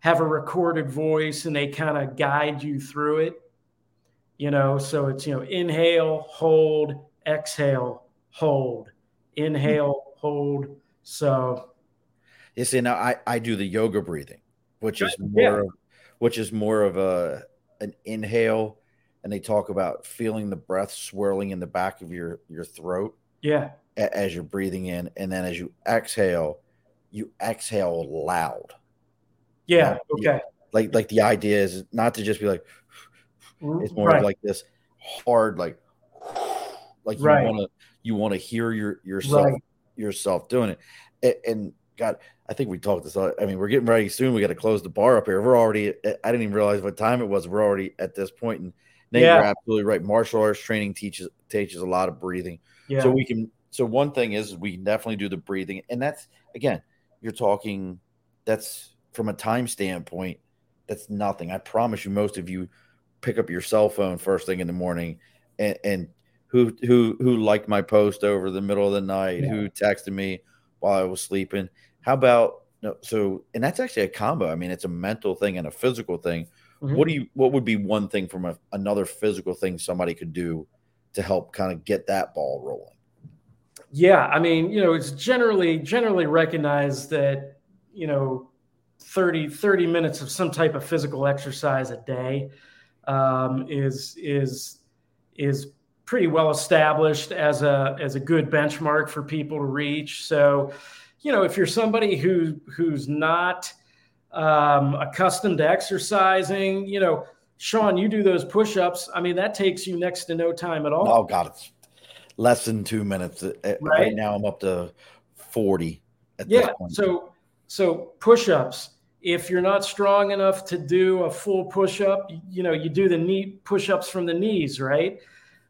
have a recorded voice and they kind of guide you through it. You know, so it's, you know, inhale, hold, exhale, hold, inhale, hold. So, you see, now I, I do the yoga breathing which is more yeah. of, which is more of a an inhale and they talk about feeling the breath swirling in the back of your your throat yeah as you're breathing in and then as you exhale you exhale loud yeah okay like like the idea is not to just be like it's more right. like this hard like like you right. want to you want to hear your yourself right. yourself doing it and, and God, I think we talked this. I mean, we're getting ready soon. We got to close the bar up here. We're already. I didn't even realize what time it was. We're already at this. And Nate, yeah. you're absolutely right. Martial arts training teaches teaches a lot of breathing. Yeah. So we can. So one thing is we can definitely do the breathing, and that's again, you're talking. That's from a time standpoint. That's nothing. I promise you, most of you pick up your cell phone first thing in the morning, and, and who who who liked my post over the middle of the night, yeah. who texted me while I was sleeping how about no? So, and that's actually a combo. I mean, it's a mental thing and a physical thing. Mm-hmm. What do you? What would be one thing from a, another physical thing somebody could do to help kind of get that ball rolling? Yeah, I mean, you know, it's generally generally recognized that you know 30, 30 minutes of some type of physical exercise a day um, is is is pretty well established as a as a good benchmark for people to reach. So, you know, if you're somebody who who's not um, accustomed to exercising, you know, Sean, you do those push-ups. I mean, that takes you next to no time at all. Oh God, it's less than two minutes. Right, right now, I'm up to forty. yeah. So, so push-ups. If you're not strong enough to do a full push-up, you know, you do the knee push-ups from the knees, right?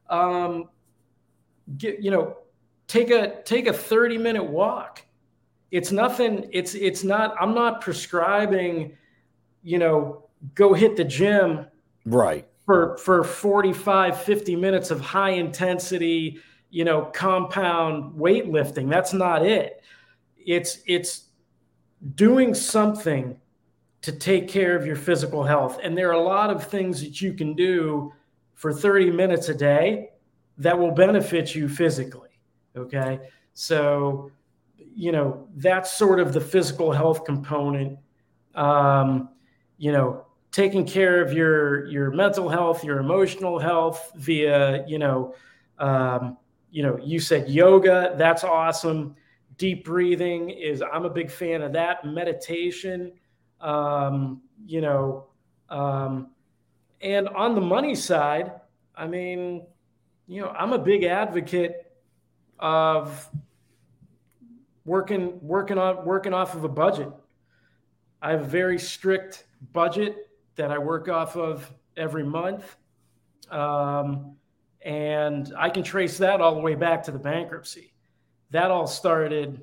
Um, get, you know, take a take a 30 minute walk. It's nothing it's it's not i'm not prescribing you know go hit the gym right. for for 45 50 minutes of high intensity you know compound weightlifting. That's not it. It's it's doing something to take care of your physical health. And there are a lot of things that you can do for 30 minutes a day that will benefit you physically okay? So you know that's sort of the physical health component. Um, you know taking care of your your mental health your emotional health via you know um, you know you said yoga that's awesome. Deep breathing is i'm a big fan of that. Meditation um, you know um, and on the money side i mean you know i'm a big advocate of working working on working off of a budget. I have a very strict budget that I work off of every month, um, and I can trace that all the way back to the bankruptcy. That all started,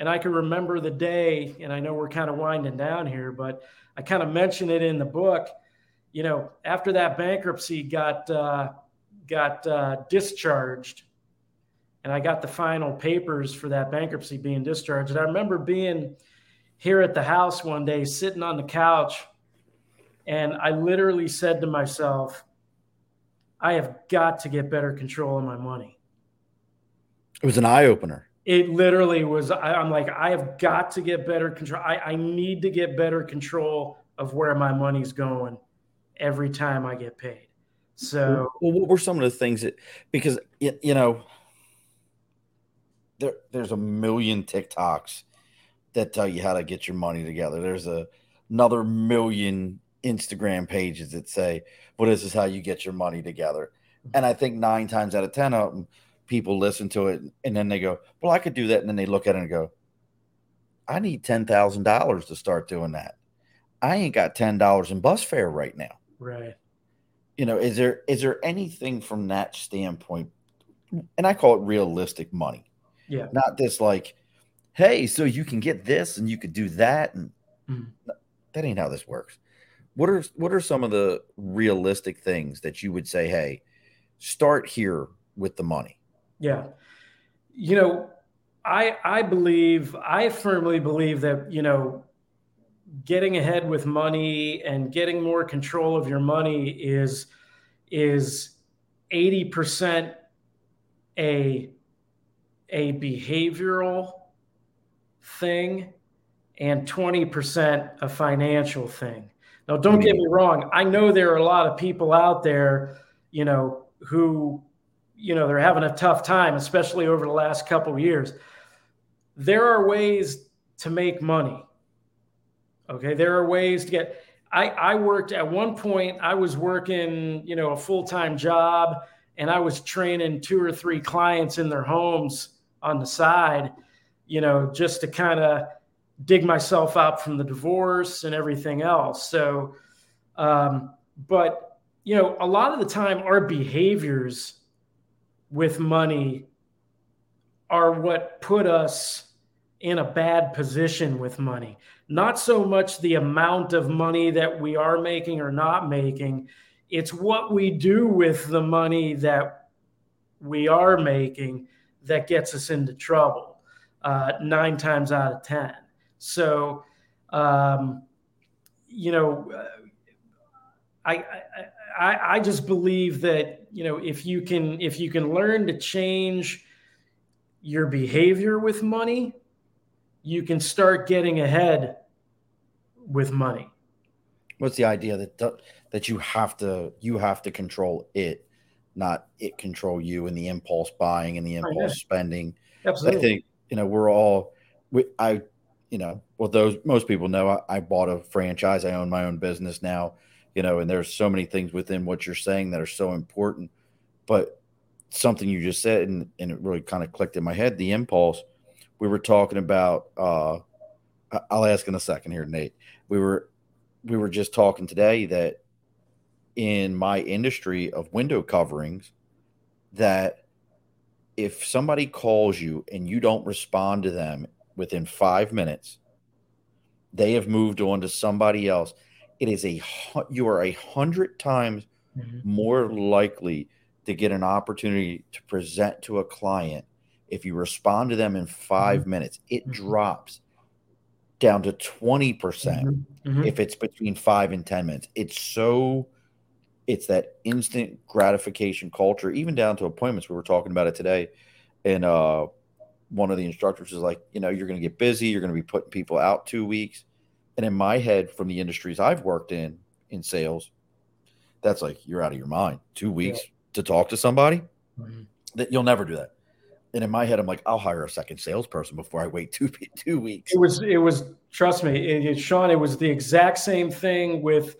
and I can remember the day. And I know we're kind of winding down here, but I kind of mentioned it in the book. You know, after that bankruptcy got uh, got uh, discharged and I got the final papers for that bankruptcy being discharged. And I remember being here at the house one day, sitting on the couch, and I literally said to myself, I have got to get better control of my money. It was an eye opener. It literally was. I, am like, I have got to get better control. I, I need to get better control of where my money's going every time I get paid. So, well, what were some of the things that, because, you know, there, there's a million TikToks that tell you how to get your money together. There's a, another million Instagram pages that say, "Well, this is how you get your money together," mm-hmm. and I think nine times out of ten of them, people listen to it and then they go, "Well, I could do that," and then they look at it and go, "I need ten thousand dollars to start doing that. I ain't got ten dollars in bus fare right now." Right. You know, is there is there anything from that standpoint? And I call it realistic money. Yeah. Not this like, hey, so you can get this and you could do that, and Mhm. that ain't how this works. What are what are some of the realistic things that you would say, hey, start here with the money? Yeah. You know, I I believe I firmly believe that, you know, getting ahead with money and getting more control of your money is is 80% a a behavioral thing and 20% a financial thing. Now don't get me wrong, I know there are a lot of people out there, you know, who you know they're having a tough time especially over the last couple years there are ways to make money okay there are ways to get i i worked at one point i was working you know a full-time job and i was training two or three clients in their homes on the side you know just to kind of dig myself out from the divorce and everything else so um, but you know a lot of the time our behaviors with money are what put us in a bad position with money. Not so much the amount of money that we are making or not making, it's what we do with the money that we are making that gets us into trouble uh, nine times out of 10. So, um, you know, uh, I, I I, I just believe that you know if you can if you can learn to change your behavior with money, you can start getting ahead with money. What's the idea that that you have to you have to control it, not it control you and the impulse buying and the impulse spending. Absolutely. I think you know we're all we, I you know well those most people know I, I bought a franchise. I own my own business now you know, and there's so many things within what you're saying that are so important. But something you just said, and, and it really kind of clicked in my head the impulse. We were talking about, uh, I'll ask in a second here, Nate. We were, we were just talking today that in my industry of window coverings, that if somebody calls you and you don't respond to them within five minutes, they have moved on to somebody else it is a you are a hundred times mm-hmm. more likely to get an opportunity to present to a client if you respond to them in 5 mm-hmm. minutes. It mm-hmm. drops down to 20% mm-hmm. mm-hmm. if it's between five and 10 minutes. It's so, it's that instant gratification culture, even down to appointments. We were talking about it today. And uh, one of the instructors is like, you know, you're going to get busy. You're going to be putting people out two weeks. And in my head, from the industries I've worked in in sales, that's like you're out of your mind. Two weeks yeah. to talk to somebody mm-hmm. that you'll never do that. And in my head, I'm like, I'll hire a second salesperson before I wait two (laughs) two weeks. It was it was trust me, it, it, Sean. It was the exact same thing with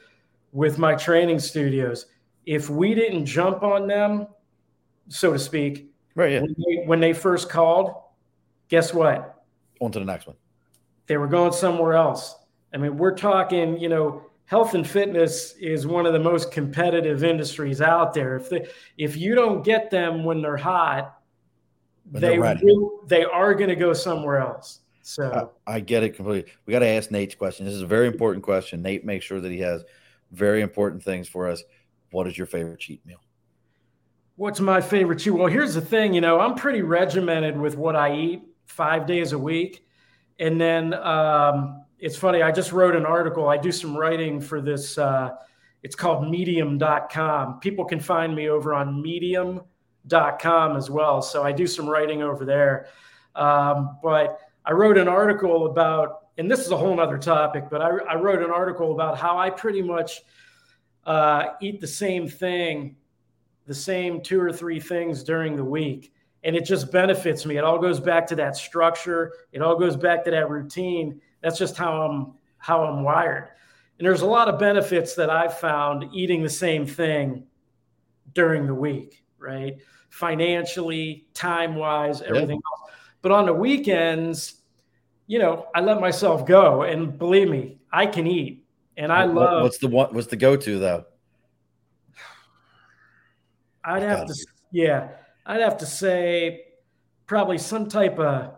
with my training studios. If we didn't jump on them, so to speak, right? Yeah. When they, when they first called, guess what? On to the next one. They were going somewhere else I mean, we're talking, you know, health and fitness is one of the most competitive industries out there. If they, if you don't get them when they're hot, they they're will, they are going to go somewhere else. So I, I, get it completely. We got to ask Nate's question. This is a very important question. Nate makes sure that he has very important things for us. What is your favorite cheat meal? What's my favorite cheat? Well, here's the thing. You know, I'm pretty regimented with what I eat five days a week, and then um, it's funny. I just wrote an article. I do some writing for this. Uh, it's called medium.com. People can find me over on medium.com as well. So I do some writing over there. Um, but I wrote an article about, and this is a whole other topic, but I, I wrote an article about how I pretty much uh, eat the same thing, the same two or three things during the week. And it just benefits me. It all goes back to that structure, it all goes back to that routine that's just how I'm how I'm wired. And there's a lot of benefits that I've found eating the same thing during the week, right? Financially, time wise, everything yeah. else. But on the weekends, you know, I let myself go. And believe me, I can eat. And I what, love what's the one what's the go-to though? (sighs) I'd have to yeah, I'd have to say probably some type of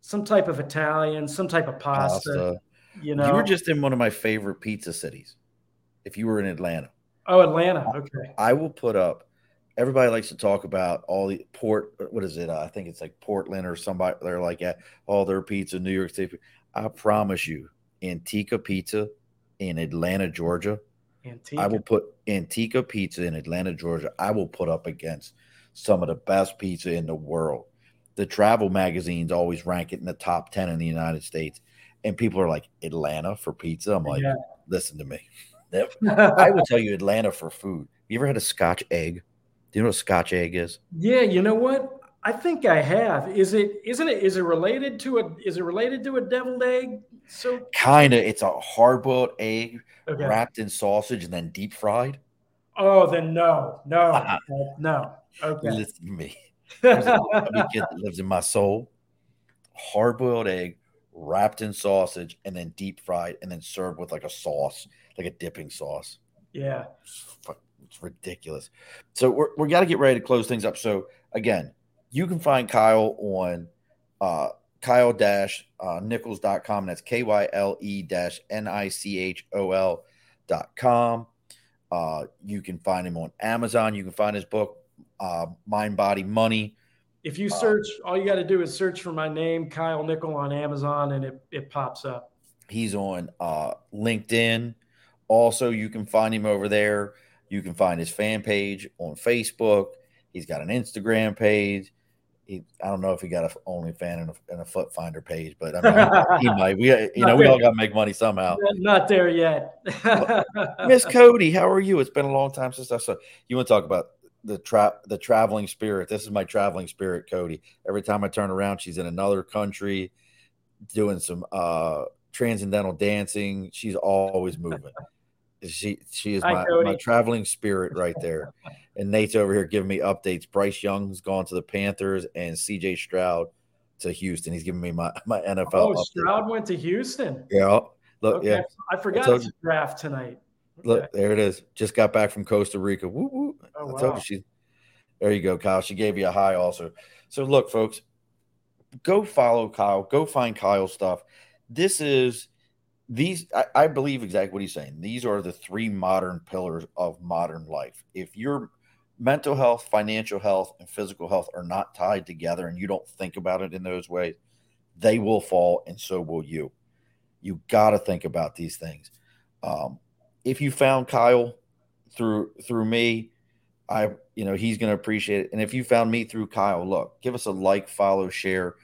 some type of Italian, some type of pasta. pasta. You know, you were just in one of my favorite pizza cities. If you were in Atlanta. Oh, Atlanta. Okay. I will put up. Everybody likes to talk about all the port. What is it? Uh, I think it's like Portland or somebody. They're like at all their pizza, New York City. I promise you, Antica Pizza in Atlanta, Georgia. Antica. I will put Antica Pizza in Atlanta, Georgia. I will put up against some of the best pizza in the world. The travel magazines always rank it in the top 10 in the United States. And people are like, Atlanta for pizza? I'm like, yeah. listen to me. (laughs) I will tell you Atlanta for food. You ever had a scotch egg? Do you know what a scotch egg is? Yeah, you know what? I think I have. Is it isn't it is it related to a is it related to a deviled egg? So kind of it's a hard-boiled egg okay. wrapped in sausage and then deep fried. Oh, then no. No. (laughs) Uh-uh. No. Okay. Listen to me. There's a kid that lives in my soul. Hard boiled egg wrapped in sausage and then deep fried and then served with like a sauce, like a dipping sauce. Yeah. It's, ridiculous. So we're, we got to get ready to close things up. So again, you can find Kyle on uh, Kyle dash uh, Nichols.com. That's K Y L E dash N I C H O L dot com. Uh, you can find him on Amazon. You can find his book, uh, Mind, Body, Money. If you uh, search, uh, all you got to do is search for my name, Kyle Nichol, on Amazon, and it, it pops up. He's on uh, LinkedIn. Also, you can find him over there. You can find his fan page on Facebook. He's got an Instagram page. He, I don't know if he got a OnlyFans and a, and a Foot Finder page, but I mean, (laughs) he might. We, you know, there. we all got to make money somehow. Not there yet. (laughs) Miss Cody, how are you? It's been a long time since I saw you. Want to talk about the tra- the traveling spirit. This is my traveling spirit, Cody. Every time I turn around, she's in another country doing some uh transcendental dancing. She's always moving. She she is my, my traveling spirit (laughs) right there. and Nate's over here giving me updates. Bryce Young's gone to the Panthers and CJ Stroud to Houston. He's giving me my, (laughs) my NFL. Oh, update. Stroud went to Houston. Yeah. Look, okay. yeah. I forgot it's draft tonight. Okay. Look, there it is. Just got back from Costa Rica. Woo, woo. Oh, wow. I told you she. There you go, Kyle. She gave you a high also. So look, folks, go follow Kyle. Go find Kyle's stuff. This is these. I, I believe exactly what he's saying. These are the three modern pillars of modern life. If your mental health, financial health, and physical health are not tied together, and you don't think about it in those ways, they will fall, and so will you. You got to think about these things. Um, if you found Kyle through through me, I you know he's going to appreciate it. And if you found me through Kyle, look, give us a like, follow, share.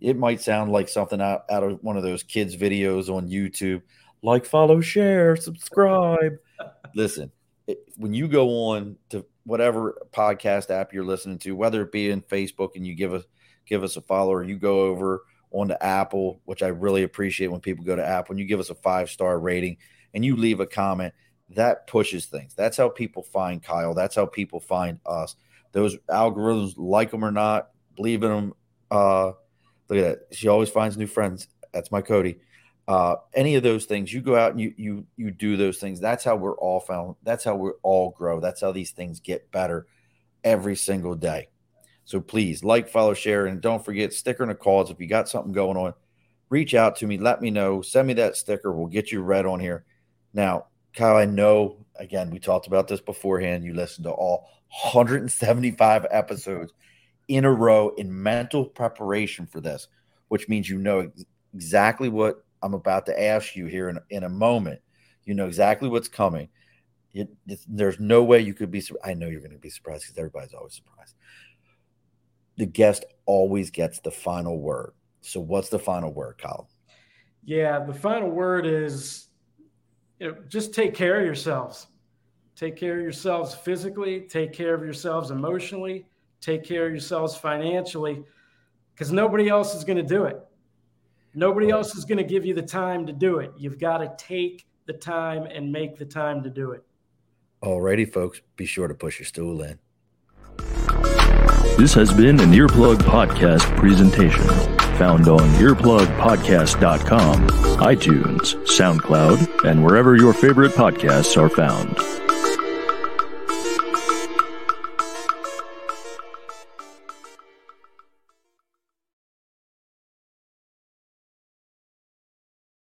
It might sound like something out, out of one of those kids' videos on YouTube. Like, follow, share, subscribe. (laughs) Listen, it, when you go on to whatever podcast app you're listening to, whether it be in Facebook and you give us give us a follow, or you go over onto Apple, which I really appreciate when people go to Apple, and you give us a five star rating and you leave a comment, that pushes things. That's how people find Kyle. That's how people find us. Those algorithms, like them or not, believe in them. Uh, look at that. She always finds new friends. That's my Cody. Uh, any of those things, you go out and you you you do those things. That's how we're all found. That's how we all grow. That's how these things get better every single day. So please like, follow, share, and don't forget sticker in the calls. If you got something going on, reach out to me. Let me know. Send me that sticker. We'll get you read on here. Now, Kyle, I know again, we talked about this beforehand. You listened to all 175 episodes in a row in mental preparation for this, which means you know exactly what I'm about to ask you here in, in a moment. You know exactly what's coming. It, there's no way you could be. I know you're going to be surprised because everybody's always surprised. The guest always gets the final word. So, what's the final word, Kyle? Yeah, the final word is you know, just take care of yourselves. Take care of yourselves physically, take care of yourselves emotionally, take care of yourselves financially, because nobody else is going to do it. Nobody else is going to give you the time to do it. You've got to take the time and make the time to do it. Alrighty, folks, be sure to push your stool in. This has been an Earplug Podcast presentation, found on earplugpodcast.com, iTunes, SoundCloud, and wherever your favorite podcasts are found.